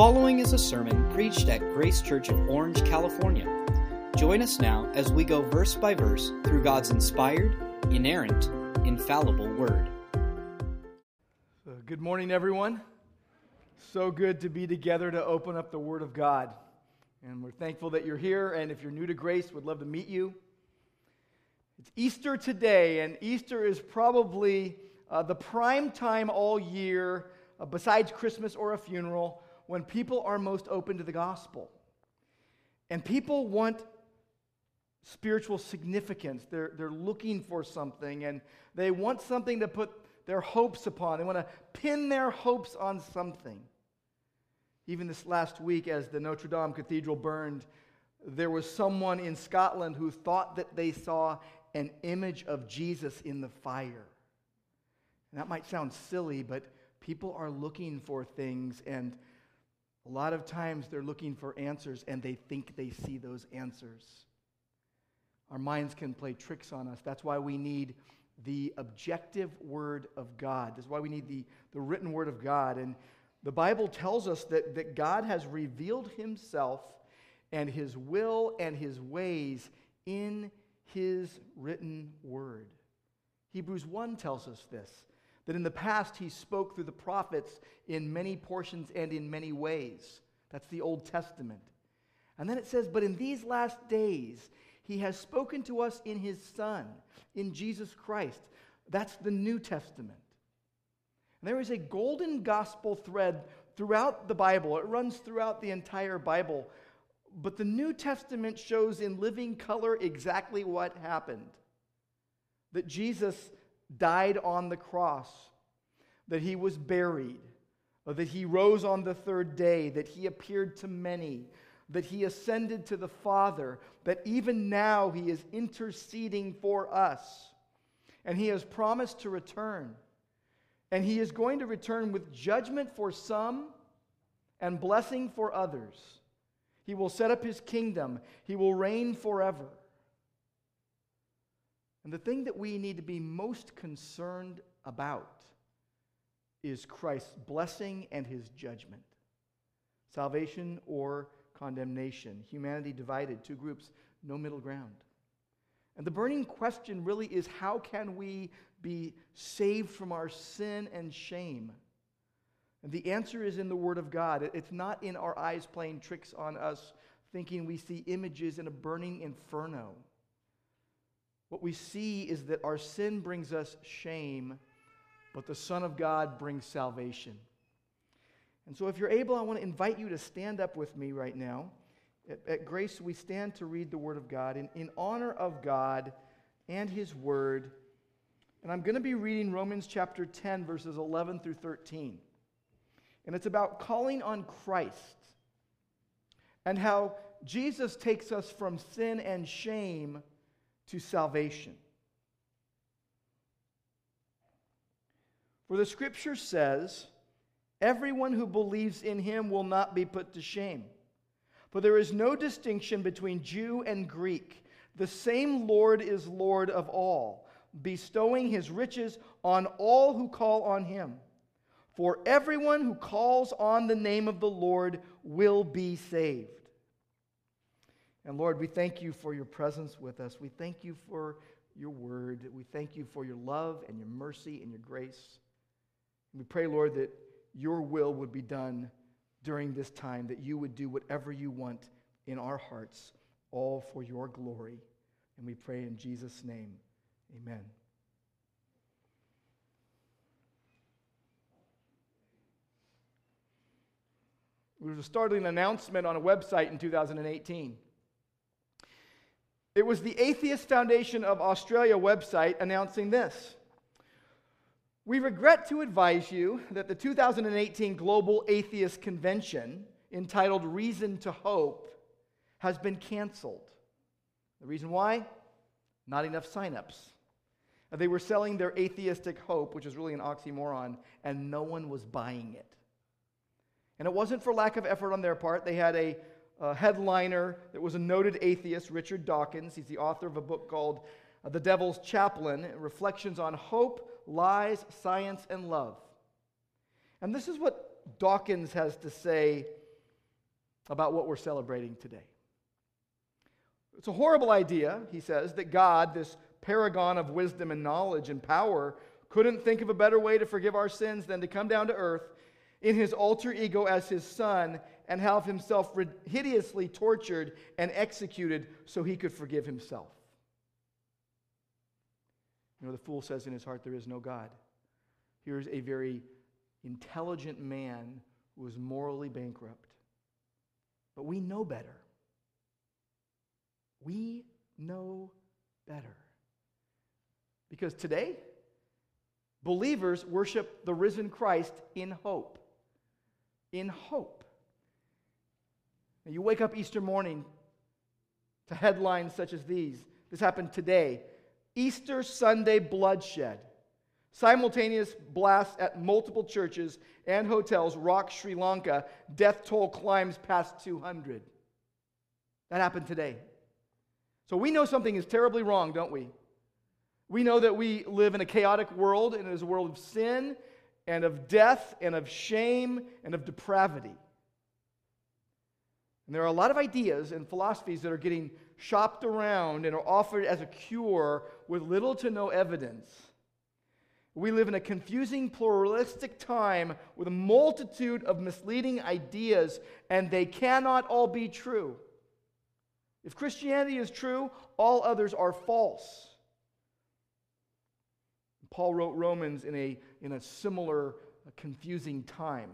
following is a sermon preached at Grace Church of Orange, California. Join us now as we go verse by verse through God's inspired, inerrant, infallible Word. So, good morning, everyone. So good to be together to open up the Word of God. And we're thankful that you're here. And if you're new to Grace, we'd love to meet you. It's Easter today, and Easter is probably uh, the prime time all year, uh, besides Christmas or a funeral, when people are most open to the gospel. And people want spiritual significance. They're, they're looking for something, and they want something to put their hopes upon. They want to pin their hopes on something. Even this last week, as the Notre Dame Cathedral burned, there was someone in Scotland who thought that they saw an image of Jesus in the fire. And that might sound silly, but people are looking for things, and a lot of times they're looking for answers and they think they see those answers. Our minds can play tricks on us. That's why we need the objective Word of God. That's why we need the, the written Word of God. And the Bible tells us that, that God has revealed Himself and His will and His ways in His written Word. Hebrews 1 tells us this that in the past he spoke through the prophets in many portions and in many ways. That's the Old Testament. And then it says, But in these last days, he has spoken to us in his Son, in Jesus Christ. That's the New Testament. And there is a golden gospel thread throughout the Bible, it runs throughout the entire Bible. But the New Testament shows in living color exactly what happened. That Jesus died on the cross, that he was buried, that he rose on the third day, that he appeared to many, that he ascended to the Father, that even now he is interceding for us. And he has promised to return. And he is going to return with judgment for some and blessing for others. He will set up his kingdom, he will reign forever. And the thing that we need to be most concerned about is Christ's blessing and his judgment salvation or condemnation. Humanity divided, two groups, no middle ground. And the burning question really is how can we be saved from our sin and shame? And the answer is in the Word of God. It's not in our eyes playing tricks on us, thinking we see images in a burning inferno. What we see is that our sin brings us shame, but the Son of God brings salvation. And so, if you're able, I want to invite you to stand up with me right now. At, at Grace, we stand to read the Word of God in, in honor of God and His Word. And I'm going to be reading Romans chapter 10, verses 11 through 13. And it's about calling on Christ and how Jesus takes us from sin and shame to salvation. For the scripture says, Everyone who believes in him will not be put to shame. For there is no distinction between Jew and Greek. The same Lord is Lord of all, bestowing his riches on all who call on him. For everyone who calls on the name of the Lord will be saved. And Lord, we thank you for your presence with us. We thank you for your word. We thank you for your love and your mercy and your grace. We pray, Lord, that your will would be done during this time, that you would do whatever you want in our hearts, all for your glory. And we pray in Jesus' name. Amen. There was a startling announcement on a website in 2018. It was the Atheist Foundation of Australia website announcing this. We regret to advise you that the 2018 Global Atheist Convention, entitled Reason to Hope, has been canceled. The reason why? Not enough signups. They were selling their atheistic hope, which is really an oxymoron, and no one was buying it. And it wasn't for lack of effort on their part. They had a uh, headliner that was a noted atheist, Richard Dawkins. He's the author of a book called uh, The Devil's Chaplain Reflections on Hope, Lies, Science, and Love. And this is what Dawkins has to say about what we're celebrating today. It's a horrible idea, he says, that God, this paragon of wisdom and knowledge and power, couldn't think of a better way to forgive our sins than to come down to earth in his alter ego as his son and have himself hideously tortured and executed so he could forgive himself. You know, the fool says in his heart, There is no God. Here's a very intelligent man who is morally bankrupt. But we know better. We know better. Because today, believers worship the risen Christ in hope. In hope. Now, you wake up Easter morning to headlines such as these. This happened today Easter Sunday bloodshed. Simultaneous blasts at multiple churches and hotels rock Sri Lanka. Death toll climbs past 200. That happened today. So we know something is terribly wrong, don't we? We know that we live in a chaotic world, and it is a world of sin and of death and of shame and of depravity. And there are a lot of ideas and philosophies that are getting shopped around and are offered as a cure with little to no evidence. We live in a confusing, pluralistic time with a multitude of misleading ideas, and they cannot all be true. If Christianity is true, all others are false. Paul wrote Romans in a, in a similar, uh, confusing time,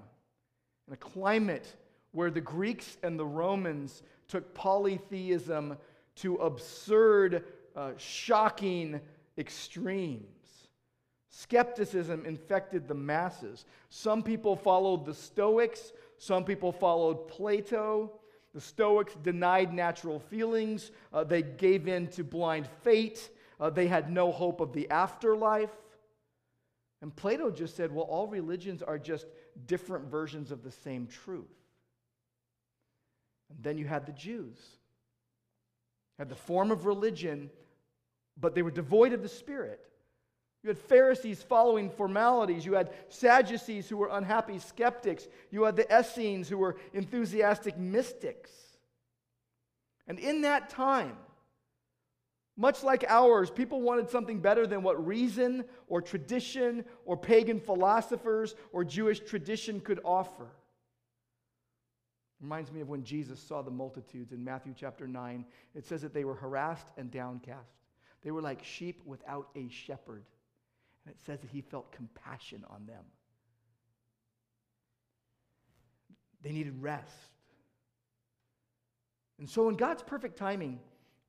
in a climate where the Greeks and the Romans took polytheism to absurd, uh, shocking extremes. Skepticism infected the masses. Some people followed the Stoics, some people followed Plato. The Stoics denied natural feelings, uh, they gave in to blind fate, uh, they had no hope of the afterlife. And Plato just said, well, all religions are just different versions of the same truth. And then you had the Jews, had the form of religion, but they were devoid of the Spirit. You had Pharisees following formalities. You had Sadducees who were unhappy skeptics. You had the Essenes who were enthusiastic mystics. And in that time, much like ours, people wanted something better than what reason or tradition or pagan philosophers or Jewish tradition could offer. Reminds me of when Jesus saw the multitudes in Matthew chapter 9. It says that they were harassed and downcast. They were like sheep without a shepherd. And it says that he felt compassion on them. They needed rest. And so, in God's perfect timing,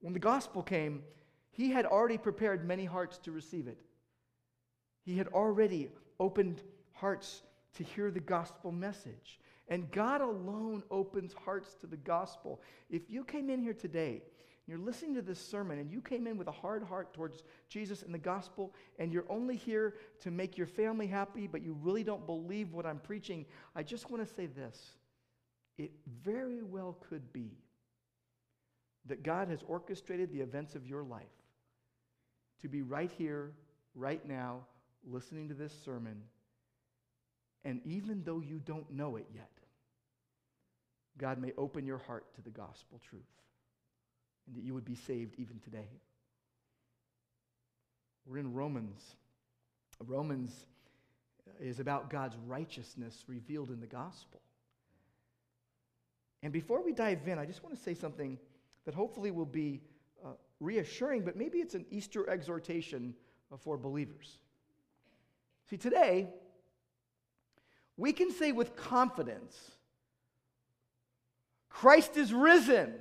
when the gospel came, he had already prepared many hearts to receive it. He had already opened hearts to hear the gospel message. And God alone opens hearts to the gospel. If you came in here today you're listening to this sermon and you came in with a hard heart towards Jesus and the gospel, and you're only here to make your family happy, but you really don't believe what I'm preaching, I just want to say this. It very well could be that God has orchestrated the events of your life to be right here, right now, listening to this sermon. And even though you don't know it yet, God may open your heart to the gospel truth and that you would be saved even today. We're in Romans. Romans is about God's righteousness revealed in the gospel. And before we dive in, I just want to say something that hopefully will be uh, reassuring, but maybe it's an Easter exhortation uh, for believers. See, today, we can say with confidence Christ is risen.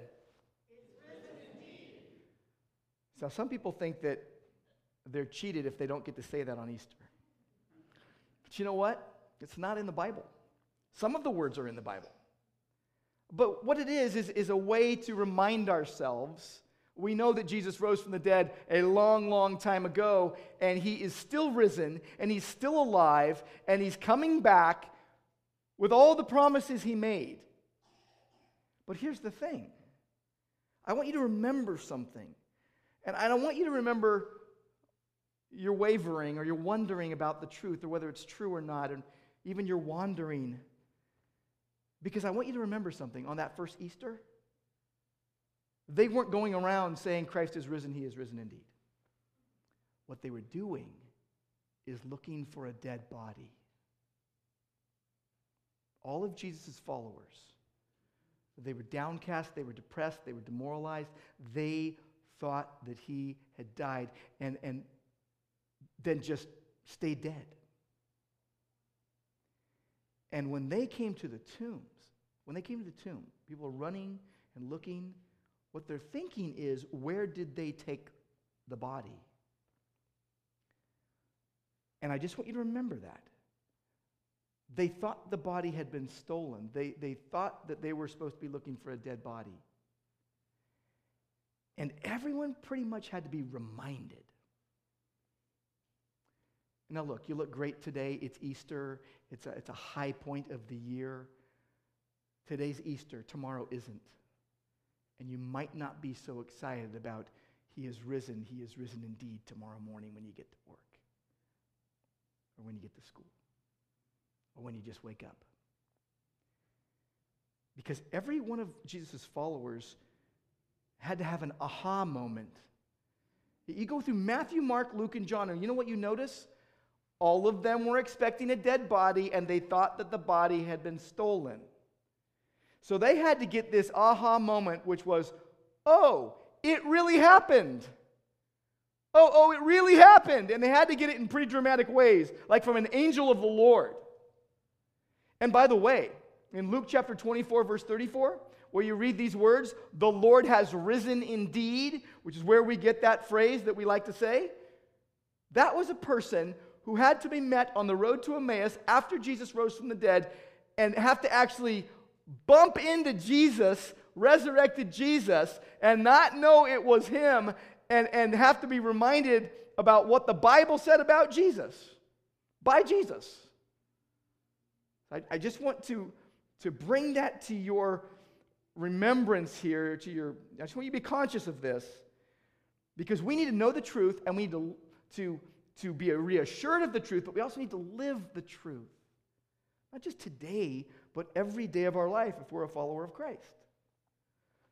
So some people think that they're cheated if they don't get to say that on Easter. But you know what? It's not in the Bible. Some of the words are in the Bible. But what it is, is, is a way to remind ourselves. We know that Jesus rose from the dead a long, long time ago, and he is still risen, and he's still alive, and he's coming back with all the promises he made. But here's the thing I want you to remember something. And I don't want you to remember you're wavering or you're wondering about the truth or whether it's true or not, and even you're wandering. Because I want you to remember something on that first Easter. They weren't going around saying, Christ is risen, he is risen indeed. What they were doing is looking for a dead body. All of Jesus' followers, they were downcast, they were depressed, they were demoralized. They thought that he had died and, and then just stayed dead. And when they came to the tombs, when they came to the tomb, people are running and looking. What they're thinking is, where did they take the body? And I just want you to remember that. They thought the body had been stolen. They, they thought that they were supposed to be looking for a dead body. And everyone pretty much had to be reminded. Now, look, you look great today. It's Easter, it's a, it's a high point of the year. Today's Easter, tomorrow isn't. And you might not be so excited about He is risen, He is risen indeed tomorrow morning when you get to work, or when you get to school, or when you just wake up. Because every one of Jesus' followers had to have an aha moment. You go through Matthew, Mark, Luke, and John, and you know what you notice? All of them were expecting a dead body, and they thought that the body had been stolen. So they had to get this aha moment, which was, oh, it really happened. Oh, oh, it really happened. And they had to get it in pretty dramatic ways, like from an angel of the Lord. And by the way, in Luke chapter 24, verse 34, where you read these words, the Lord has risen indeed, which is where we get that phrase that we like to say, that was a person who had to be met on the road to Emmaus after Jesus rose from the dead and have to actually bump into Jesus, resurrected Jesus, and not know it was him and, and have to be reminded about what the Bible said about Jesus by Jesus. I, I just want to, to bring that to your remembrance here, to your, I just want you to be conscious of this because we need to know the truth and we need to, to to be reassured of the truth, but we also need to live the truth. Not just today, but every day of our life if we're a follower of Christ.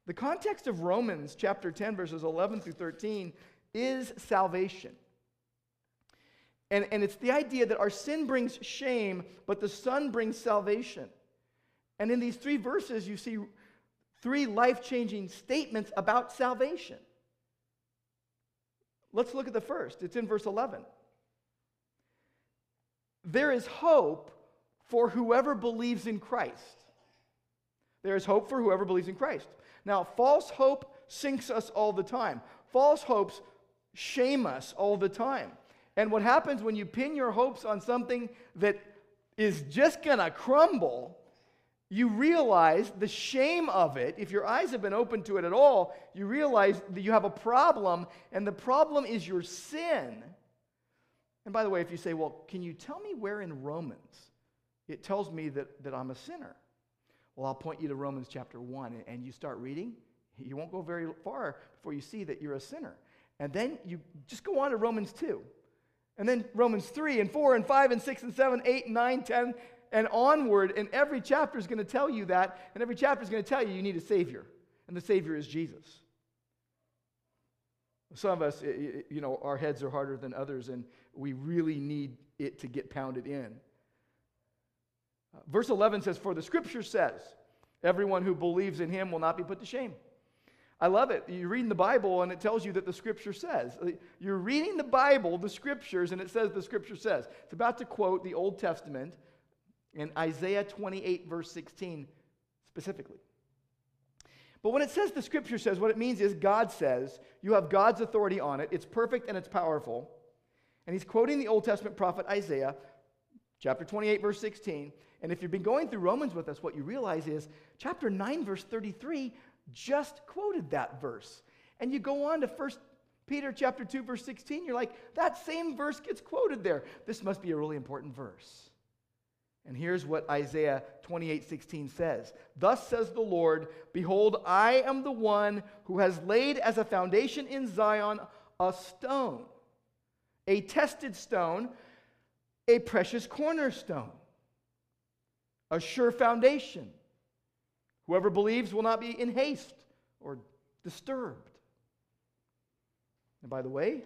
The context of Romans chapter 10, verses 11 through 13 is salvation. And, and it's the idea that our sin brings shame, but the Son brings salvation. And in these three verses, you see three life changing statements about salvation. Let's look at the first. It's in verse 11. There is hope for whoever believes in Christ. There is hope for whoever believes in Christ. Now, false hope sinks us all the time. False hopes shame us all the time. And what happens when you pin your hopes on something that is just going to crumble, you realize the shame of it. If your eyes have been open to it at all, you realize that you have a problem, and the problem is your sin. And by the way, if you say, well, can you tell me where in Romans it tells me that, that I'm a sinner? Well, I'll point you to Romans chapter 1, and you start reading. You won't go very far before you see that you're a sinner. And then you just go on to Romans 2. And then Romans 3 and 4 and 5 and 6 and 7, 8, 9, 10, and onward. And every chapter is going to tell you that. And every chapter is going to tell you you need a Savior. And the Savior is Jesus. Some of us, you know, our heads are harder than others, and we really need it to get pounded in. Verse 11 says, For the scripture says, everyone who believes in him will not be put to shame. I love it. You're reading the Bible and it tells you that the scripture says. You're reading the Bible, the scriptures, and it says the scripture says. It's about to quote the Old Testament in Isaiah 28, verse 16 specifically. But when it says the scripture says, what it means is God says, you have God's authority on it. It's perfect and it's powerful. And he's quoting the Old Testament prophet Isaiah, chapter 28, verse 16. And if you've been going through Romans with us, what you realize is chapter 9, verse 33 just quoted that verse. And you go on to 1 Peter chapter 2, verse 16, you're like, that same verse gets quoted there. This must be a really important verse. And here's what Isaiah 28 16 says Thus says the Lord, Behold, I am the one who has laid as a foundation in Zion a stone a tested stone, a precious cornerstone, a sure foundation. Whoever believes will not be in haste or disturbed. And by the way,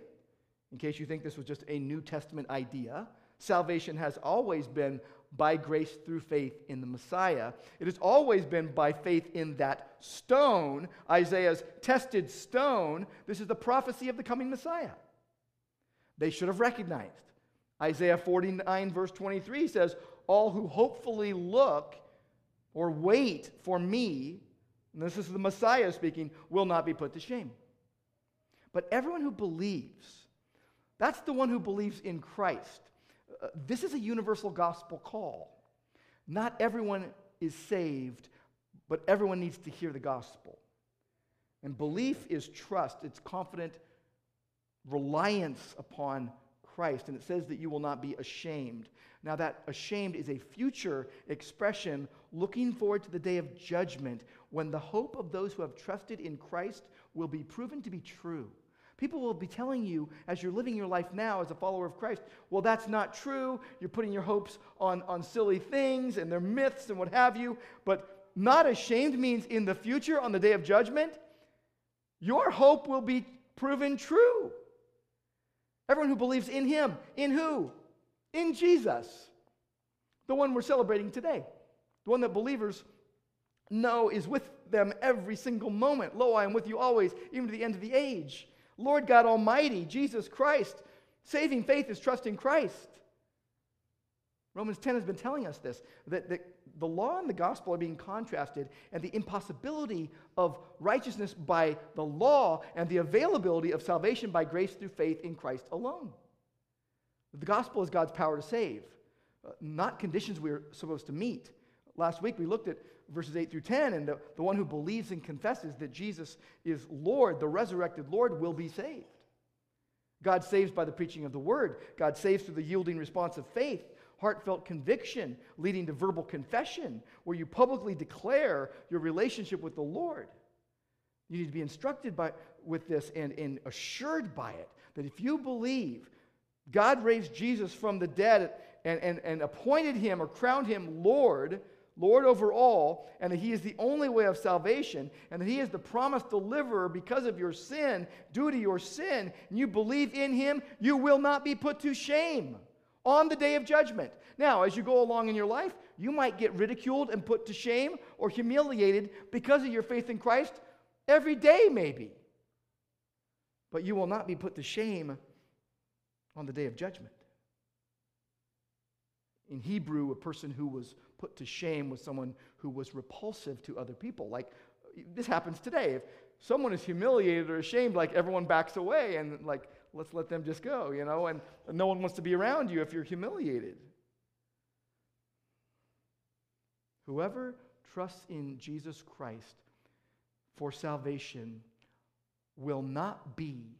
in case you think this was just a New Testament idea, salvation has always been by grace through faith in the Messiah. It has always been by faith in that stone, Isaiah's tested stone. This is the prophecy of the coming Messiah. They should have recognized. Isaiah 49, verse 23 says, All who hopefully look or wait for me, and this is the Messiah speaking, will not be put to shame. But everyone who believes, that's the one who believes in Christ. Uh, this is a universal gospel call. Not everyone is saved, but everyone needs to hear the gospel. And belief is trust, it's confident reliance upon Christ. And it says that you will not be ashamed. Now, that ashamed is a future expression looking forward to the day of judgment when the hope of those who have trusted in Christ will be proven to be true. People will be telling you as you're living your life now as a follower of Christ, well, that's not true. You're putting your hopes on, on silly things and their myths and what have you. But not ashamed means in the future, on the day of judgment, your hope will be proven true. Everyone who believes in Him. In who? In Jesus. The one we're celebrating today. The one that believers know is with them every single moment. Lo, I am with you always, even to the end of the age. Lord God Almighty, Jesus Christ. Saving faith is trusting Christ. Romans 10 has been telling us this that, that the law and the gospel are being contrasted, and the impossibility of righteousness by the law and the availability of salvation by grace through faith in Christ alone. The gospel is God's power to save, uh, not conditions we're supposed to meet. Last week we looked at verses 8 through 10, and the, the one who believes and confesses that Jesus is Lord, the resurrected Lord, will be saved. God saves by the preaching of the word. God saves through the yielding response of faith, heartfelt conviction leading to verbal confession, where you publicly declare your relationship with the Lord. You need to be instructed by, with this and, and assured by it that if you believe God raised Jesus from the dead and, and, and appointed him or crowned him Lord, Lord over all, and that He is the only way of salvation, and that He is the promised deliverer because of your sin, due to your sin, and you believe in Him, you will not be put to shame on the day of judgment. Now, as you go along in your life, you might get ridiculed and put to shame or humiliated because of your faith in Christ every day, maybe. But you will not be put to shame on the day of judgment. In Hebrew, a person who was put to shame was someone who was repulsive to other people. Like, this happens today. If someone is humiliated or ashamed, like, everyone backs away and, like, let's let them just go, you know, and no one wants to be around you if you're humiliated. Whoever trusts in Jesus Christ for salvation will not be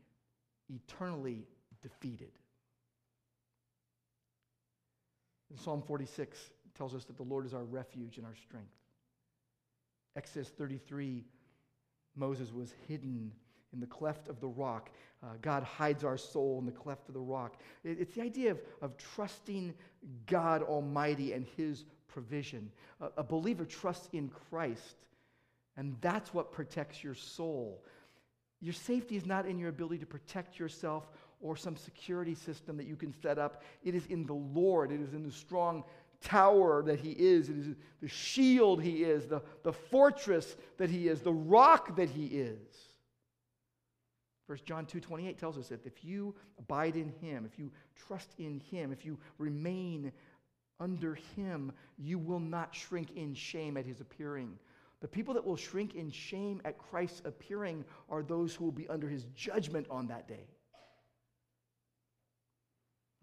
eternally defeated. In Psalm 46, tells us that the Lord is our refuge and our strength. Exodus 33, Moses was hidden in the cleft of the rock. Uh, God hides our soul in the cleft of the rock. It, it's the idea of, of trusting God Almighty and His provision. Uh, a believer trusts in Christ, and that's what protects your soul. Your safety is not in your ability to protect yourself or some security system that you can set up. It is in the Lord, it is in the strong tower that he is, it is the shield he is, the, the fortress that he is, the rock that he is. First John 2:28 tells us that if you abide in him, if you trust in him, if you remain under him, you will not shrink in shame at his appearing. The people that will shrink in shame at Christ's appearing are those who will be under his judgment on that day.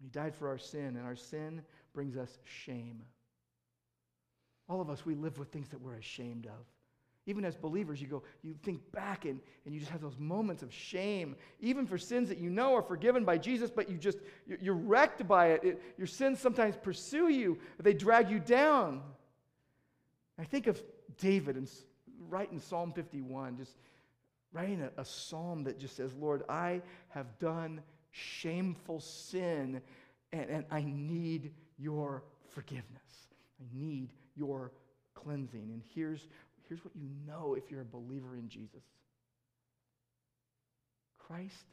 He died for our sin, and our sin brings us shame. All of us, we live with things that we're ashamed of. Even as believers, you go, you think back and, and you just have those moments of shame, even for sins that you know are forgiven by Jesus, but you just, you're wrecked by it. it your sins sometimes pursue you, they drag you down. I think of David and in Psalm 51, just writing a, a psalm that just says, Lord, I have done shameful sin and, and I need your forgiveness. I need your cleansing. And here's, here's what you know if you're a believer in Jesus Christ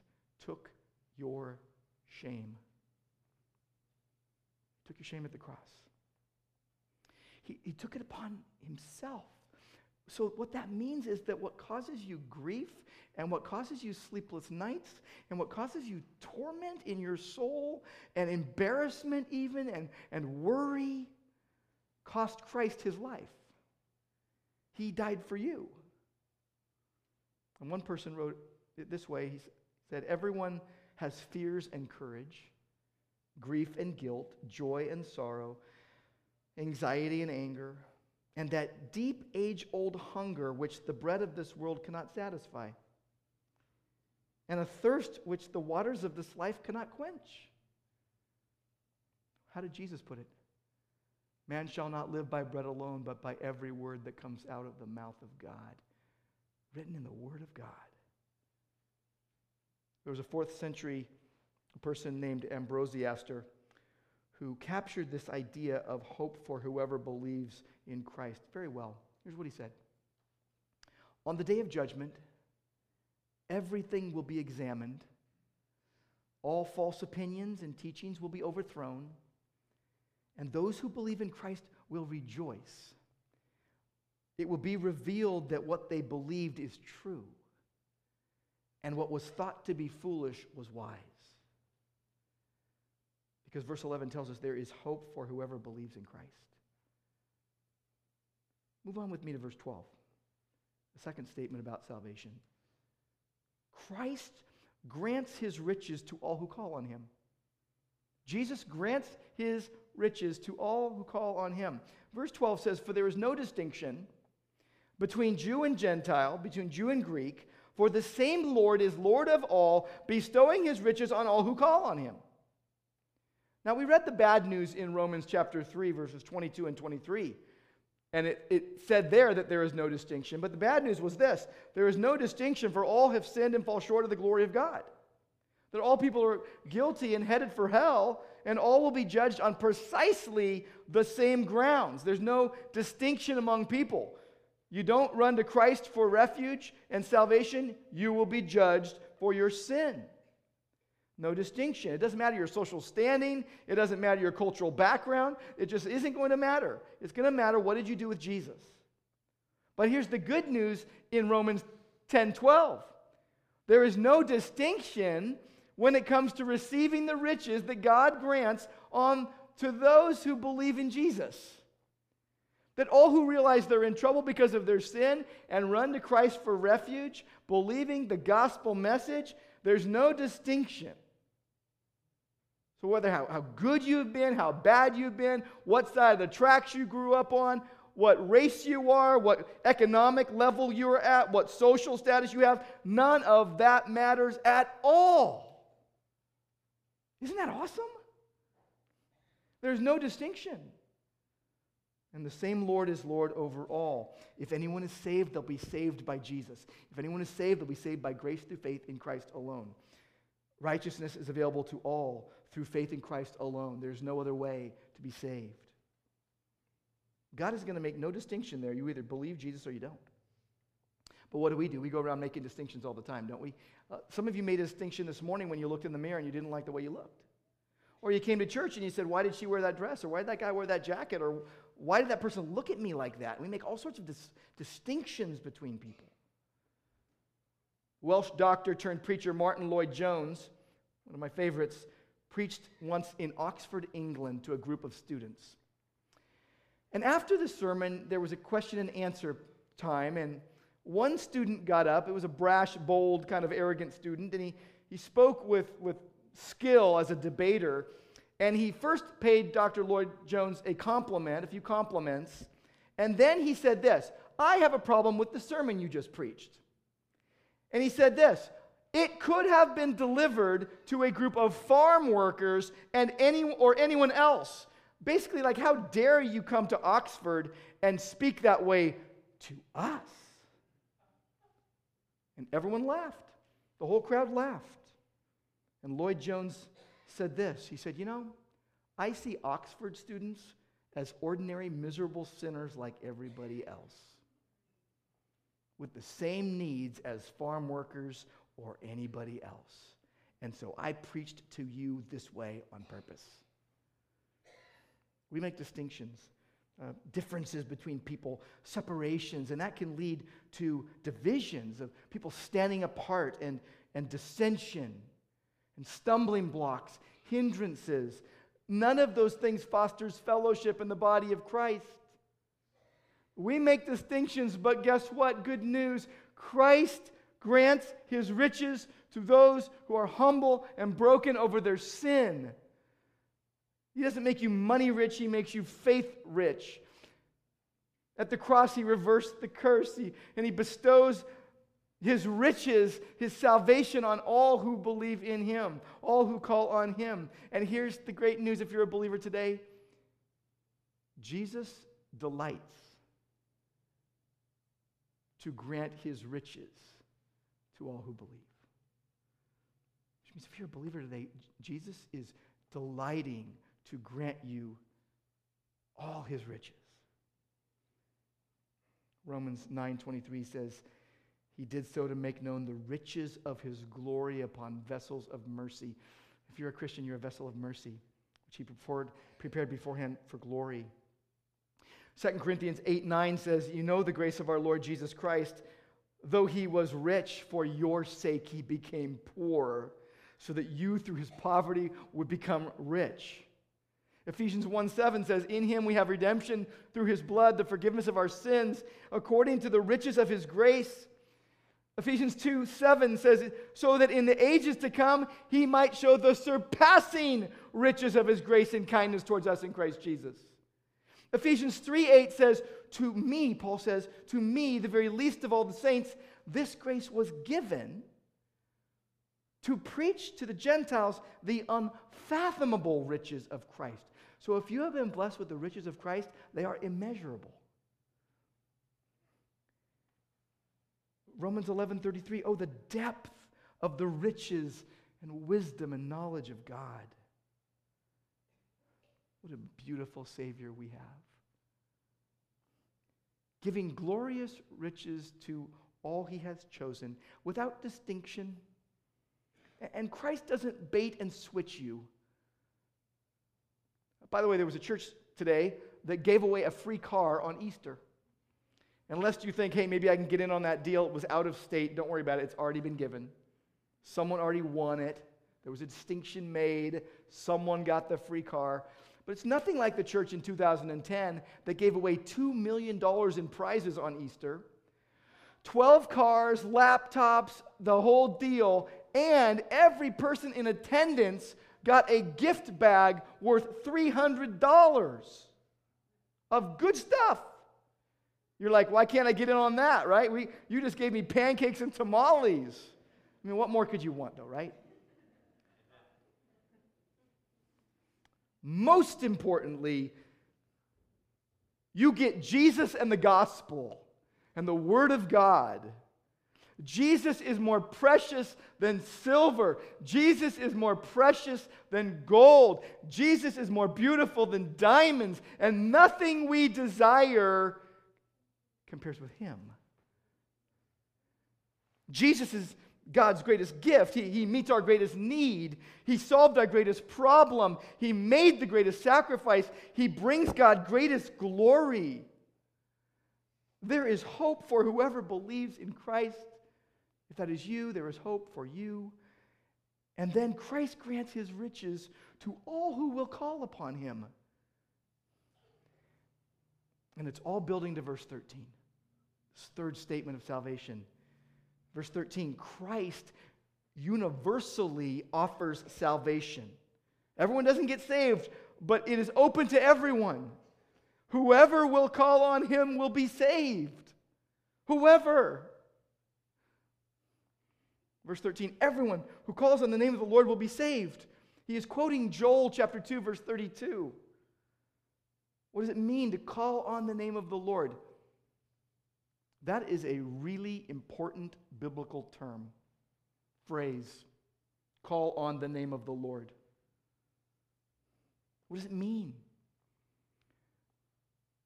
took your shame. Took your shame at the cross. He, he took it upon himself. So, what that means is that what causes you grief and what causes you sleepless nights and what causes you torment in your soul and embarrassment, even and, and worry, cost Christ his life. He died for you. And one person wrote it this way he said, Everyone has fears and courage, grief and guilt, joy and sorrow, anxiety and anger, and that deep age old hunger which the bread of this world cannot satisfy, and a thirst which the waters of this life cannot quench. How did Jesus put it? Man shall not live by bread alone, but by every word that comes out of the mouth of God, written in the Word of God. There was a fourth century person named Ambrosiaster who captured this idea of hope for whoever believes in Christ very well. Here's what he said On the day of judgment, everything will be examined, all false opinions and teachings will be overthrown and those who believe in Christ will rejoice. It will be revealed that what they believed is true, and what was thought to be foolish was wise. Because verse 11 tells us there is hope for whoever believes in Christ. Move on with me to verse 12, the second statement about salvation. Christ grants his riches to all who call on him. Jesus grants his riches to all who call on him. Verse 12 says, For there is no distinction between Jew and Gentile, between Jew and Greek, for the same Lord is Lord of all, bestowing his riches on all who call on him. Now, we read the bad news in Romans chapter 3, verses 22 and 23. And it, it said there that there is no distinction. But the bad news was this there is no distinction, for all have sinned and fall short of the glory of God that all people are guilty and headed for hell, and all will be judged on precisely the same grounds. There's no distinction among people. You don't run to Christ for refuge and salvation, you will be judged for your sin. No distinction. It doesn't matter your social standing, it doesn't matter your cultural background. It just isn't going to matter. It's going to matter what did you do with Jesus. But here's the good news in Romans 10 12. There is no distinction when it comes to receiving the riches that God grants on to those who believe in Jesus. That all who realize they're in trouble because of their sin and run to Christ for refuge, believing the gospel message, there's no distinction. So, whether how, how good you've been, how bad you've been, what side of the tracks you grew up on, what race you are, what economic level you're at, what social status you have, none of that matters at all. Isn't that awesome? There's no distinction. And the same Lord is Lord over all. If anyone is saved, they'll be saved by Jesus. If anyone is saved, they'll be saved by grace through faith in Christ alone. Righteousness is available to all through faith in Christ alone. There's no other way to be saved. God is going to make no distinction there. You either believe Jesus or you don't. But what do we do? We go around making distinctions all the time, don't we? Uh, some of you made a distinction this morning when you looked in the mirror and you didn't like the way you looked. Or you came to church and you said, Why did she wear that dress? Or why did that guy wear that jacket? Or why did that person look at me like that? We make all sorts of dis- distinctions between people. Welsh doctor turned preacher Martyn Lloyd-Jones, one of my favorites, preached once in Oxford, England, to a group of students. And after the sermon, there was a question and answer time, and one student got up. It was a brash, bold, kind of arrogant student, and he, he spoke with, with skill as a debater. And he first paid Dr. Lloyd Jones a compliment, a few compliments, and then he said this I have a problem with the sermon you just preached. And he said this it could have been delivered to a group of farm workers and any, or anyone else. Basically, like, how dare you come to Oxford and speak that way to us? And everyone laughed. The whole crowd laughed. And Lloyd Jones said this He said, You know, I see Oxford students as ordinary, miserable sinners like everybody else. with the same needs as farm workers or anybody else. And so I preached to you this way on purpose. We make distinctions, uh, differences between people, separations, and that can lead to divisions of people standing apart and, and dissension and stumbling blocks, hindrances. None of those things fosters fellowship in the body of Christ. We make distinctions, but guess what? Good news. Christ grants his riches to those who are humble and broken over their sin. He doesn't make you money rich, he makes you faith rich. At the cross, he reversed the curse he, and he bestows his riches, his salvation on all who believe in him, all who call on him. And here's the great news if you're a believer today Jesus delights to grant his riches to all who believe. Which means if you're a believer today, Jesus is delighting to grant you all his riches. Romans 9:23 says, "He did so to make known the riches of his glory upon vessels of mercy." If you're a Christian, you're a vessel of mercy, which he prepared, beforehand for glory. 2 Corinthians 8 9 says, You know the grace of our Lord Jesus Christ. Though he was rich, for your sake he became poor, so that you through his poverty would become rich. Ephesians 1 7 says, In him we have redemption through his blood, the forgiveness of our sins, according to the riches of his grace. Ephesians 2 7 says, So that in the ages to come he might show the surpassing riches of his grace and kindness towards us in Christ Jesus. Ephesians 3 8 says, To me, Paul says, to me, the very least of all the saints, this grace was given to preach to the Gentiles the unfathomable riches of Christ. So if you have been blessed with the riches of Christ, they are immeasurable. Romans 11:33 oh the depth of the riches and wisdom and knowledge of God. What a beautiful Savior we have. Giving glorious riches to all he has chosen without distinction. And Christ doesn't bait and switch you. By the way, there was a church today that gave away a free car on Easter. Unless you think, hey, maybe I can get in on that deal. It was out of state. Don't worry about it. It's already been given. Someone already won it. There was a distinction made. Someone got the free car. But it's nothing like the church in 2010 that gave away $2 million in prizes on Easter 12 cars, laptops, the whole deal, and every person in attendance got a gift bag worth $300 of good stuff. You're like, why can't I get in on that, right? We, you just gave me pancakes and tamales. I mean, what more could you want, though, right? Most importantly, you get Jesus and the gospel and the Word of God. Jesus is more precious than silver. Jesus is more precious than gold. Jesus is more beautiful than diamonds. And nothing we desire compares with Him. Jesus is God's greatest gift. He, he meets our greatest need. He solved our greatest problem. He made the greatest sacrifice. He brings God greatest glory. There is hope for whoever believes in Christ. If that is you, there is hope for you. And then Christ grants his riches to all who will call upon him. And it's all building to verse 13, this third statement of salvation. Verse 13 Christ universally offers salvation. Everyone doesn't get saved, but it is open to everyone. Whoever will call on him will be saved. Whoever. Verse 13 Everyone who calls on the name of the Lord will be saved. He is quoting Joel chapter 2, verse 32. What does it mean to call on the name of the Lord? That is a really important biblical term, phrase. Call on the name of the Lord. What does it mean?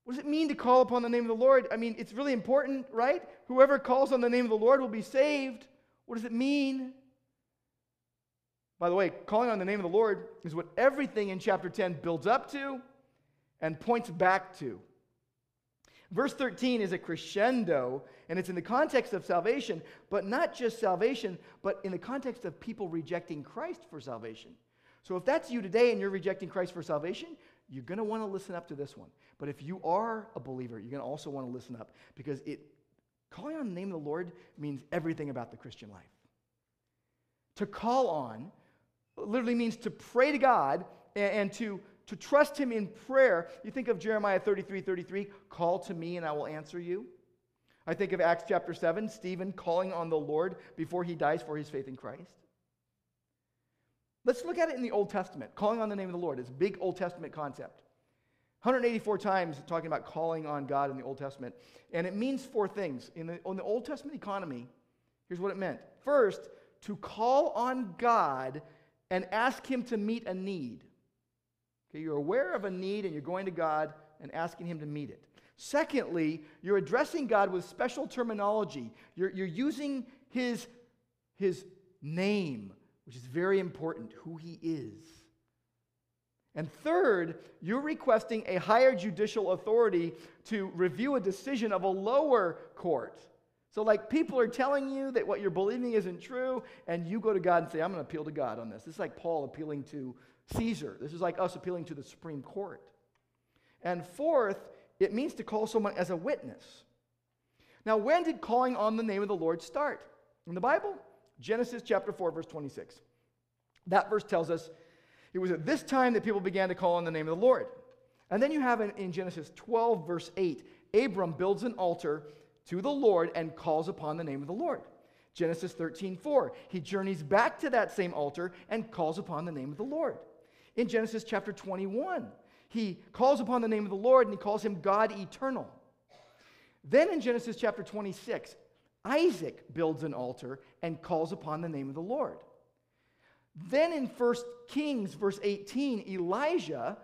What does it mean to call upon the name of the Lord? I mean, it's really important, right? Whoever calls on the name of the Lord will be saved. What does it mean? By the way, calling on the name of the Lord is what everything in chapter 10 builds up to and points back to. Verse 13 is a crescendo, and it's in the context of salvation, but not just salvation, but in the context of people rejecting Christ for salvation. So if that's you today and you're rejecting Christ for salvation, you're going to want to listen up to this one. But if you are a believer, you're going to also want to listen up because it calling on the name of the Lord means everything about the Christian life. To call on literally means to pray to God and, and to to trust him in prayer. You think of Jeremiah 33 33, call to me and I will answer you. I think of Acts chapter 7, Stephen calling on the Lord before he dies for his faith in Christ. Let's look at it in the Old Testament. Calling on the name of the Lord is a big Old Testament concept. 184 times talking about calling on God in the Old Testament. And it means four things. In the, in the Old Testament economy, here's what it meant. First, to call on God and ask Him to meet a need. Okay, you're aware of a need and you're going to God and asking Him to meet it. Secondly, you're addressing God with special terminology. You're, you're using his, his name, which is very important, who He is. And third, you're requesting a higher judicial authority to review a decision of a lower court. So, like, people are telling you that what you're believing isn't true, and you go to God and say, I'm going to appeal to God on this. This is like Paul appealing to Caesar. This is like us appealing to the Supreme Court. And fourth, it means to call someone as a witness. Now, when did calling on the name of the Lord start? In the Bible? Genesis chapter 4, verse 26. That verse tells us it was at this time that people began to call on the name of the Lord. And then you have in, in Genesis 12, verse 8, Abram builds an altar to the Lord and calls upon the name of the Lord. Genesis 13, 4, he journeys back to that same altar and calls upon the name of the Lord in Genesis chapter 21. He calls upon the name of the Lord and he calls him God eternal. Then in Genesis chapter 26, Isaac builds an altar and calls upon the name of the Lord. Then in 1 Kings, verse 18, Elijah,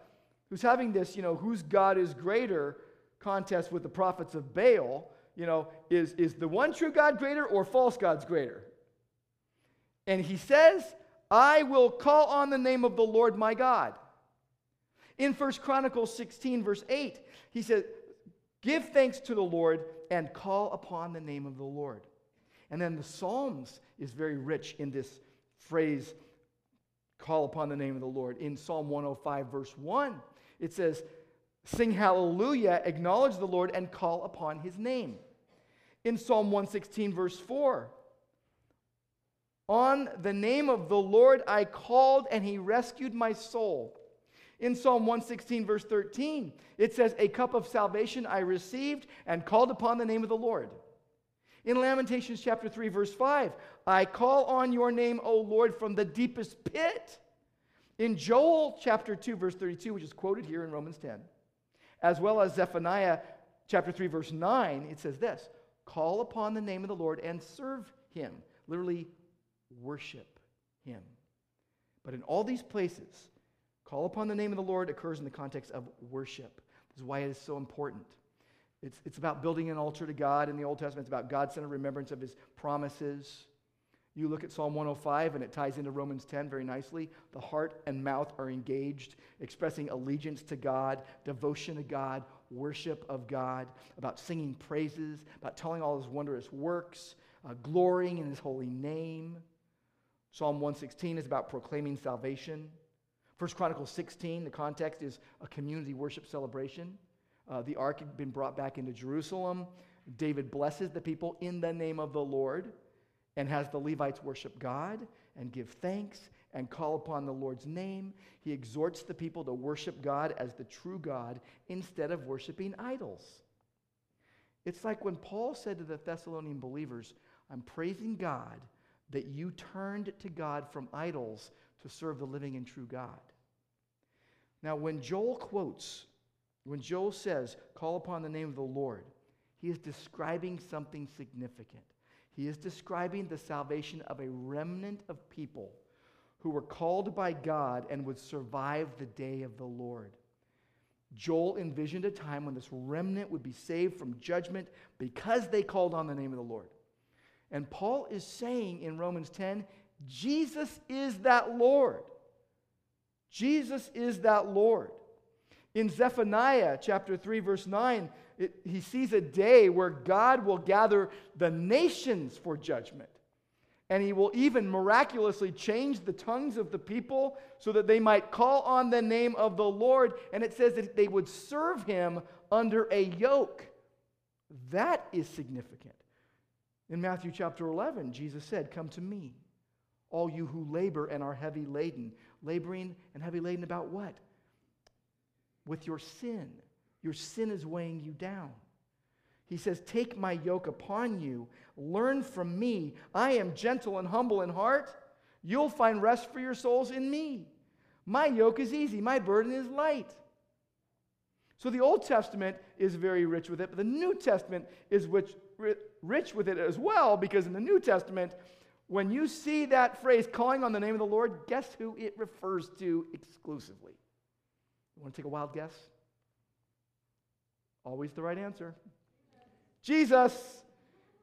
who's having this, you know, whose God is greater contest with the prophets of Baal, you know, is, is the one true God greater or false gods greater? And he says, I will call on the name of the Lord my God. In 1 Chronicles 16, verse 8, he says, Give thanks to the Lord and call upon the name of the Lord. And then the Psalms is very rich in this phrase, call upon the name of the Lord. In Psalm 105, verse 1, it says, Sing hallelujah, acknowledge the Lord, and call upon his name. In Psalm 116, verse 4, on the name of the Lord I called, and he rescued my soul. In Psalm 116, verse 13, it says, A cup of salvation I received and called upon the name of the Lord. In Lamentations chapter 3, verse 5, I call on your name, O Lord, from the deepest pit. In Joel chapter 2, verse 32, which is quoted here in Romans 10, as well as Zephaniah chapter 3, verse 9, it says this Call upon the name of the Lord and serve him. Literally, worship him. But in all these places, call upon the name of the Lord occurs in the context of worship. This is why it is so important. It's, it's about building an altar to God in the Old Testament. It's about God centered remembrance of his promises. You look at Psalm 105, and it ties into Romans 10 very nicely. The heart and mouth are engaged, expressing allegiance to God, devotion to God, worship of God, about singing praises, about telling all his wondrous works, uh, glorying in his holy name. Psalm 116 is about proclaiming salvation. 1 Chronicles 16, the context is a community worship celebration. Uh, the ark had been brought back into Jerusalem. David blesses the people in the name of the Lord and has the Levites worship God and give thanks and call upon the Lord's name. He exhorts the people to worship God as the true God instead of worshiping idols. It's like when Paul said to the Thessalonian believers, I'm praising God that you turned to God from idols to serve the living and true God. Now, when Joel quotes, when Joel says, call upon the name of the Lord, he is describing something significant. He is describing the salvation of a remnant of people who were called by God and would survive the day of the Lord. Joel envisioned a time when this remnant would be saved from judgment because they called on the name of the Lord. And Paul is saying in Romans 10 Jesus is that Lord. Jesus is that Lord. In Zephaniah chapter 3, verse 9, it, he sees a day where God will gather the nations for judgment. And he will even miraculously change the tongues of the people so that they might call on the name of the Lord. And it says that they would serve him under a yoke. That is significant. In Matthew chapter 11, Jesus said, Come to me, all you who labor and are heavy laden. Laboring and heavy laden about what? With your sin. Your sin is weighing you down. He says, Take my yoke upon you, learn from me. I am gentle and humble in heart. You'll find rest for your souls in me. My yoke is easy, my burden is light. So the Old Testament is very rich with it, but the New Testament is rich, rich with it as well, because in the New Testament, when you see that phrase, calling on the name of the Lord, guess who it refers to exclusively? You want to take a wild guess? Always the right answer. Jesus.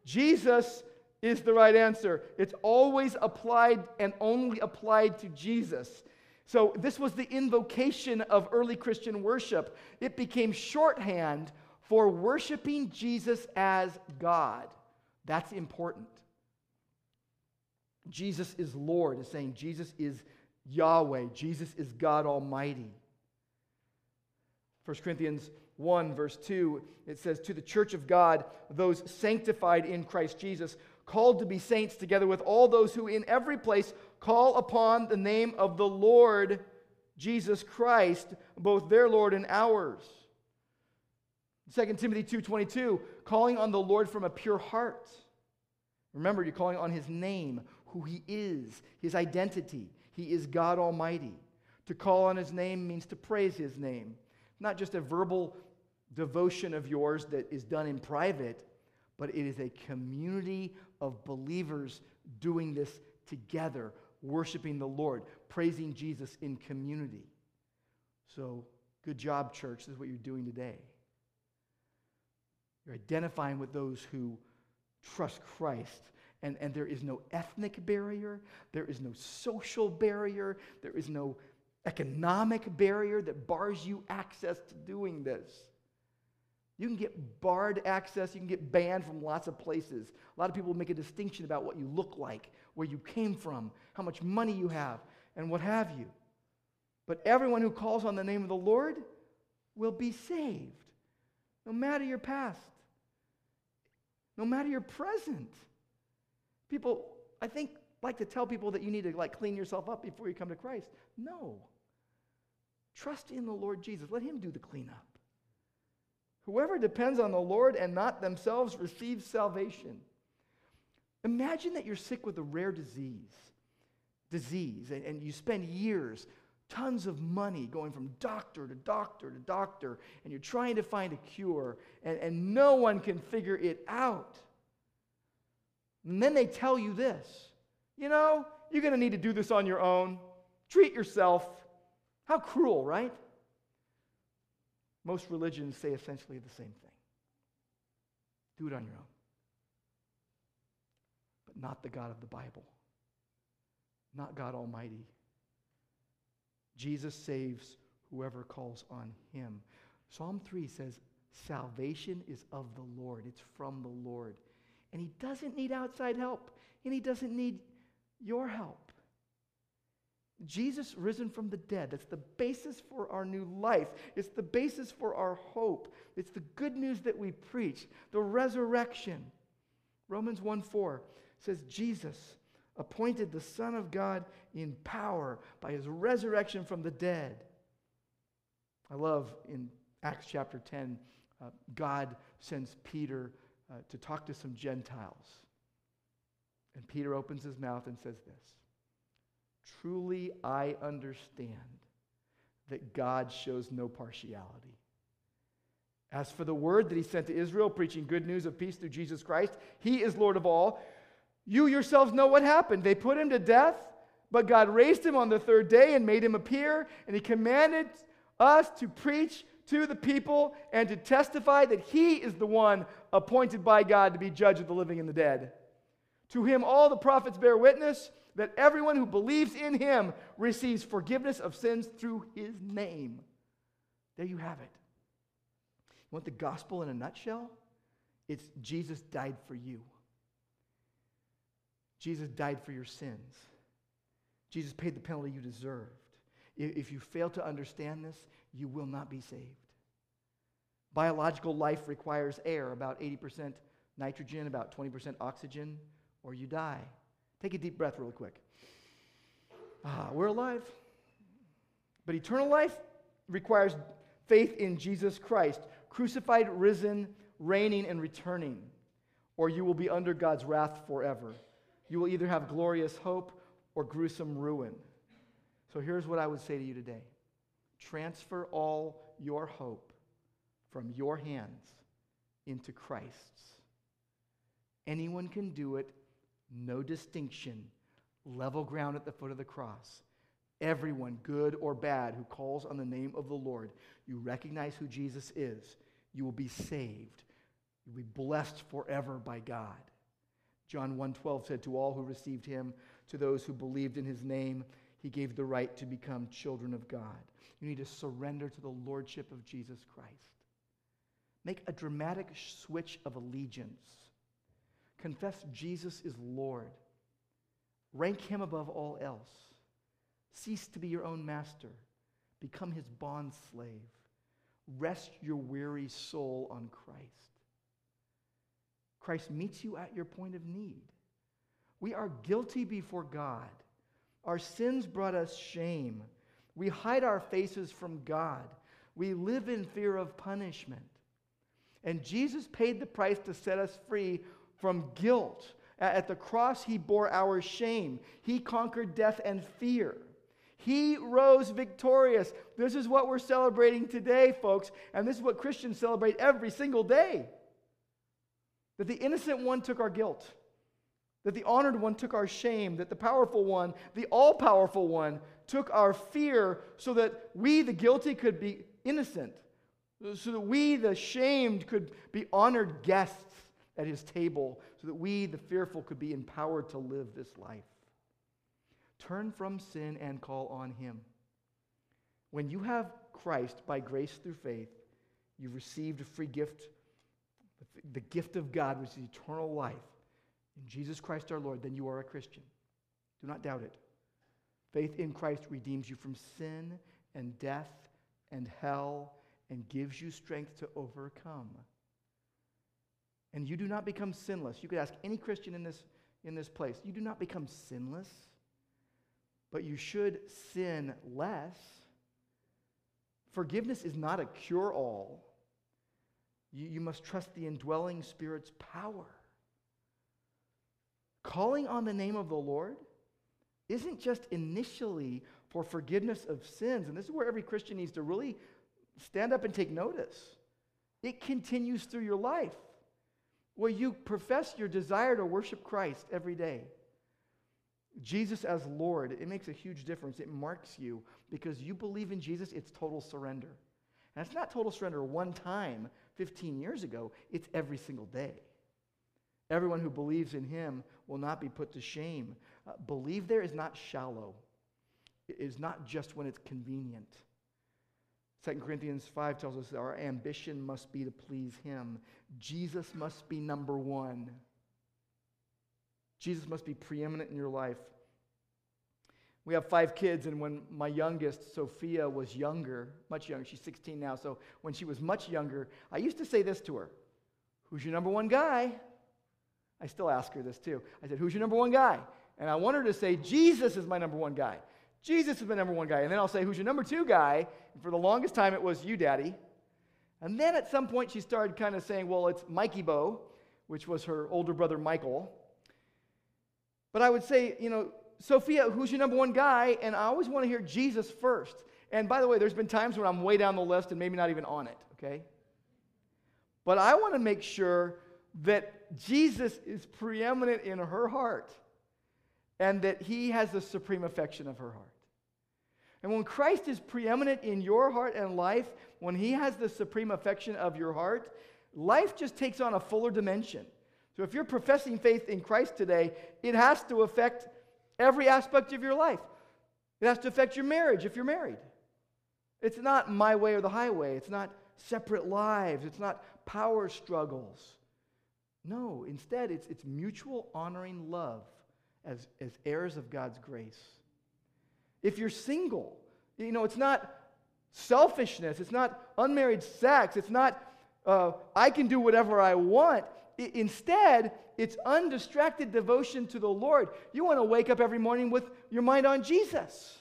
Jesus is the right answer. It's always applied and only applied to Jesus. So, this was the invocation of early Christian worship. It became shorthand for worshiping Jesus as God. That's important. Jesus is Lord, is saying Jesus is Yahweh, Jesus is God Almighty. 1 Corinthians 1, verse 2, it says, To the church of God, those sanctified in Christ Jesus, called to be saints, together with all those who in every place call upon the name of the Lord Jesus Christ, both their Lord and ours. 2 Timothy 2:22, calling on the Lord from a pure heart. Remember, you're calling on his name, who he is, his identity. He is God Almighty. To call on his name means to praise his name. Not just a verbal devotion of yours that is done in private, but it is a community of believers doing this together, worshiping the Lord, praising Jesus in community. So, good job, church. This is what you're doing today. You're identifying with those who trust Christ. And, and there is no ethnic barrier, there is no social barrier, there is no economic barrier that bars you access to doing this. You can get barred access, you can get banned from lots of places. A lot of people make a distinction about what you look like, where you came from, how much money you have, and what have you. But everyone who calls on the name of the Lord will be saved, no matter your past, no matter your present. People, I think, like to tell people that you need to like clean yourself up before you come to Christ. No. Trust in the Lord Jesus. Let him do the cleanup. Whoever depends on the Lord and not themselves receives salvation. Imagine that you're sick with a rare disease, disease, and, and you spend years, tons of money going from doctor to doctor to doctor, and you're trying to find a cure, and, and no one can figure it out. And then they tell you this you know, you're going to need to do this on your own. Treat yourself. How cruel, right? Most religions say essentially the same thing do it on your own. But not the God of the Bible, not God Almighty. Jesus saves whoever calls on him. Psalm 3 says, Salvation is of the Lord, it's from the Lord. And he doesn't need outside help, and he doesn't need your help. Jesus risen from the dead. That's the basis for our new life. It's the basis for our hope. It's the good news that we preach, the resurrection. Romans 1 4 says, Jesus appointed the Son of God in power by his resurrection from the dead. I love in Acts chapter 10, uh, God sends Peter uh, to talk to some Gentiles. And Peter opens his mouth and says this Truly, I understand that God shows no partiality. As for the word that he sent to Israel, preaching good news of peace through Jesus Christ, he is Lord of all. You yourselves know what happened. They put him to death, but God raised him on the third day and made him appear, and he commanded us to preach to the people and to testify that he is the one appointed by God to be judge of the living and the dead. To him, all the prophets bear witness that everyone who believes in him receives forgiveness of sins through his name. There you have it. You want the gospel in a nutshell? It's Jesus died for you. Jesus died for your sins. Jesus paid the penalty you deserved. If you fail to understand this, you will not be saved. Biological life requires air, about 80% nitrogen, about 20% oxygen, or you die. Take a deep breath, really quick. Ah, we're alive. But eternal life requires faith in Jesus Christ, crucified, risen, reigning, and returning, or you will be under God's wrath forever. You will either have glorious hope or gruesome ruin. So here's what I would say to you today transfer all your hope from your hands into Christ's. Anyone can do it, no distinction, level ground at the foot of the cross. Everyone, good or bad, who calls on the name of the Lord, you recognize who Jesus is, you will be saved. You'll be blessed forever by God. John 1:12 said to all who received him, to those who believed in his name, he gave the right to become children of God. You need to surrender to the lordship of Jesus Christ. Make a dramatic switch of allegiance. Confess Jesus is Lord. Rank him above all else. Cease to be your own master. Become his bond slave. Rest your weary soul on Christ. Christ meets you at your point of need. We are guilty before God. Our sins brought us shame. We hide our faces from God. We live in fear of punishment. And Jesus paid the price to set us free from guilt. At the cross, he bore our shame. He conquered death and fear. He rose victorious. This is what we're celebrating today, folks. And this is what Christians celebrate every single day that the innocent one took our guilt, that the honored one took our shame, that the powerful one, the all powerful one, took our fear so that we, the guilty, could be innocent, so that we, the shamed, could be honored guests at his table, so that we, the fearful, could be empowered to live this life. Turn from sin and call on him. When you have Christ by grace through faith, you've received a free gift the gift of God, which is eternal life, in Jesus Christ our Lord, then you are a Christian. Do not doubt it. Faith in Christ redeems you from sin and death and hell and gives you strength to overcome. And you do not become sinless. You could ask any Christian in this, in this place. You do not become sinless, but you should sin less. Forgiveness is not a cure all you, you must trust the indwelling Spirit's power. Calling on the name of the Lord isn't just initially for forgiveness of sins, and this is where every Christian needs to really stand up and take notice. It continues through your life where you profess your desire to worship Christ every day. Jesus as Lord, it makes a huge difference. It marks you because you believe in Jesus, it's total surrender. And it's not total surrender one time 15 years ago, it's every single day. Everyone who believes in him will not be put to shame. Uh, believe there is not shallow, it is not just when it's convenient. 2 Corinthians 5 tells us that our ambition must be to please him. Jesus must be number one. Jesus must be preeminent in your life. We have five kids, and when my youngest, Sophia, was younger, much younger, she's 16 now, so when she was much younger, I used to say this to her Who's your number one guy? I still ask her this too. I said, Who's your number one guy? And I want her to say, Jesus is my number one guy. Jesus is my number one guy. And then I'll say, Who's your number two guy? And for the longest time, it was you, Daddy. And then at some point, she started kind of saying, Well, it's Mikey Bo, which was her older brother, Michael. But I would say, you know, Sophia, who's your number one guy? And I always want to hear Jesus first. And by the way, there's been times when I'm way down the list and maybe not even on it, okay? But I want to make sure that Jesus is preeminent in her heart and that he has the supreme affection of her heart. And when Christ is preeminent in your heart and life, when he has the supreme affection of your heart, life just takes on a fuller dimension. So if you're professing faith in Christ today, it has to affect every aspect of your life. It has to affect your marriage if you're married. It's not my way or the highway. It's not separate lives. It's not power struggles. No, instead, it's, it's mutual honoring love as, as heirs of God's grace. If you're single, you know, it's not selfishness, it's not unmarried sex, it's not uh, I can do whatever I want. I, instead, it's undistracted devotion to the Lord. You want to wake up every morning with your mind on Jesus.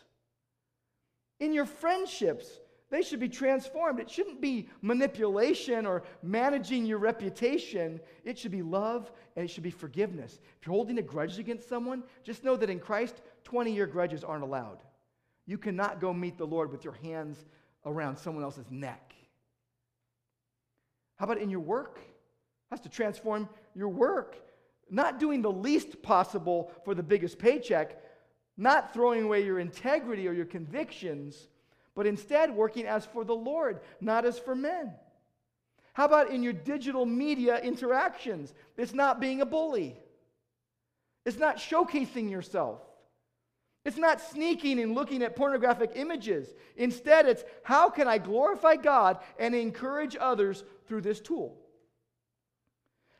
In your friendships, they should be transformed. It shouldn't be manipulation or managing your reputation. It should be love and it should be forgiveness. If you're holding a grudge against someone, just know that in Christ, 20 year grudges aren't allowed. You cannot go meet the Lord with your hands around someone else's neck. How about in your work? Has to transform your work. Not doing the least possible for the biggest paycheck, not throwing away your integrity or your convictions but instead working as for the Lord, not as for men. How about in your digital media interactions? It's not being a bully. It's not showcasing yourself. It's not sneaking and looking at pornographic images. Instead, it's how can I glorify God and encourage others through this tool?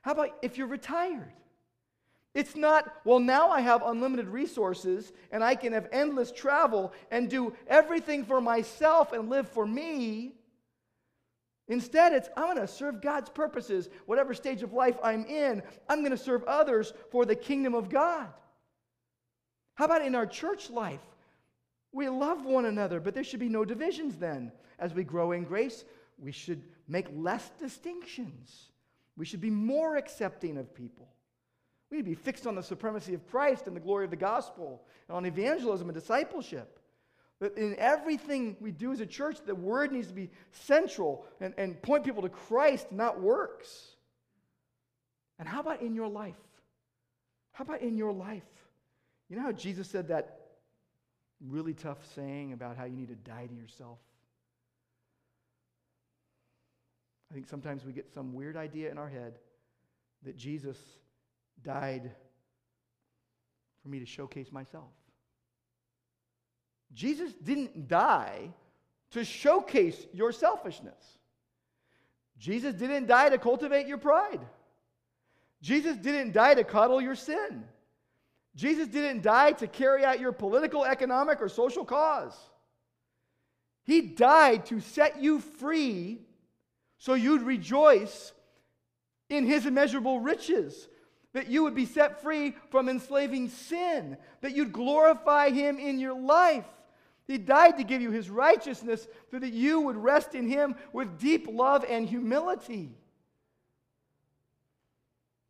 How about if you're retired? It's not, well, now I have unlimited resources and I can have endless travel and do everything for myself and live for me. Instead, it's, I'm going to serve God's purposes, whatever stage of life I'm in. I'm going to serve others for the kingdom of God. How about in our church life? We love one another, but there should be no divisions then. As we grow in grace, we should make less distinctions. We should be more accepting of people. We need to be fixed on the supremacy of Christ and the glory of the gospel, and on evangelism and discipleship. That in everything we do as a church, the word needs to be central and, and point people to Christ, not works. And how about in your life? How about in your life? You know how Jesus said that really tough saying about how you need to die to yourself? I think sometimes we get some weird idea in our head that Jesus died for me to showcase myself. Jesus didn't die to showcase your selfishness. Jesus didn't die to cultivate your pride. Jesus didn't die to coddle your sin. Jesus didn't die to carry out your political, economic, or social cause. He died to set you free so you'd rejoice in his immeasurable riches, that you would be set free from enslaving sin, that you'd glorify him in your life. He died to give you his righteousness so that you would rest in him with deep love and humility.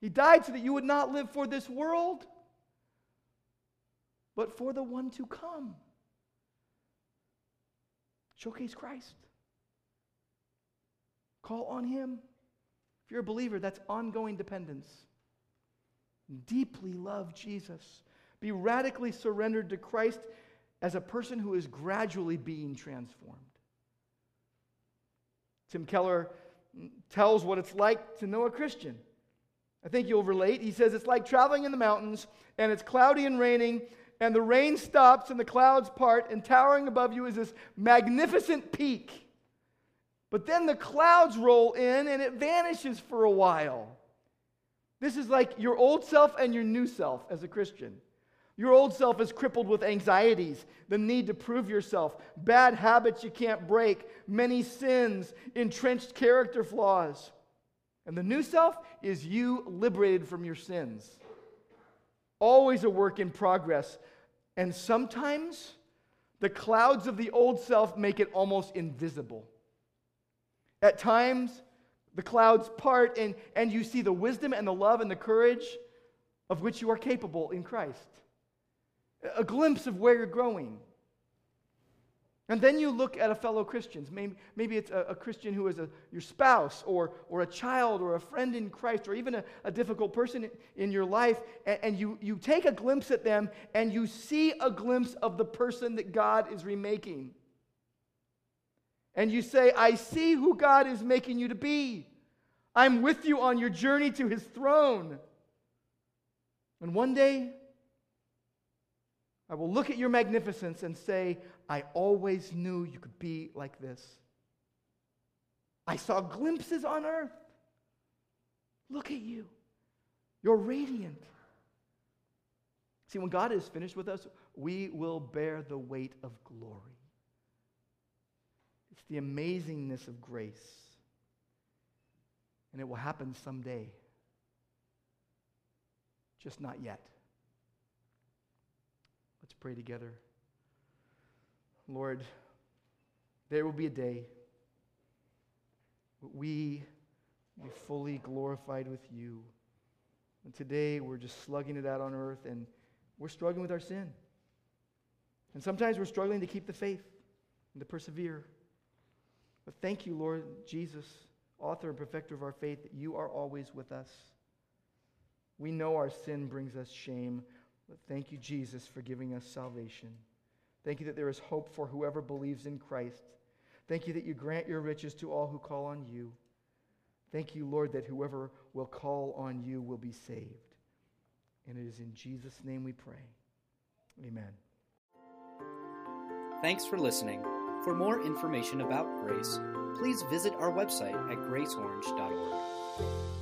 He died so that you would not live for this world, but for the one to come. Showcase Christ. Call on him. If you're a believer, that's ongoing dependence deeply love Jesus. Be radically surrendered to Christ as a person who is gradually being transformed. Tim Keller tells what it's like to know a Christian. I think you'll relate. He says it's like traveling in the mountains and it's cloudy and raining, and the rain stops and the clouds part, and towering above you is this magnificent peak. But then the clouds roll in and it vanishes for a while. This is like your old self and your new self as a Christian. Your old self is crippled with anxieties, the need to prove yourself, bad habits you can't break, many sins, entrenched character flaws. And the new self is you liberated from your sins. Always a work in progress. And sometimes the clouds of the old self make it almost invisible. At times, the clouds part, and, and you see the wisdom and the love and the courage of which you are capable in Christ. A glimpse of where you're growing. And then you look at a fellow Christian. Maybe, maybe it's a, a Christian who is a, your spouse or, or a child or a friend in Christ or even a, a difficult person in, your life. And, and, you, you take a glimpse at them and you see a glimpse of the person that God is remaking. And you say, I see who God is making you to be. I'm with you on your journey to his throne. And one day, I will look at your magnificence and say, I always knew you could be like this. I saw glimpses on earth. Look at you. You're radiant. See, when God is finished with us, we will bear the weight of glory. It's the amazingness of grace. And it will happen someday. Just not yet. Let's pray together. Lord, there will be a day we be fully glorified with you. And today we're just slugging it out on earth and we're struggling with our sin. And sometimes we're struggling to keep the faith and to persevere. But thank you, Lord Jesus, author and perfecter of our faith, that you are always with us. We know our sin brings us shame. But thank you, Jesus, for giving us salvation. Thank you that there is hope for whoever believes in Christ. Thank you that you grant your riches to all who call on you. Thank you, Lord, that whoever will call on you will be saved. And it is in Jesus' name we pray. Amen. Thanks for listening. For more information about Grace, please visit our website at graceorange.org.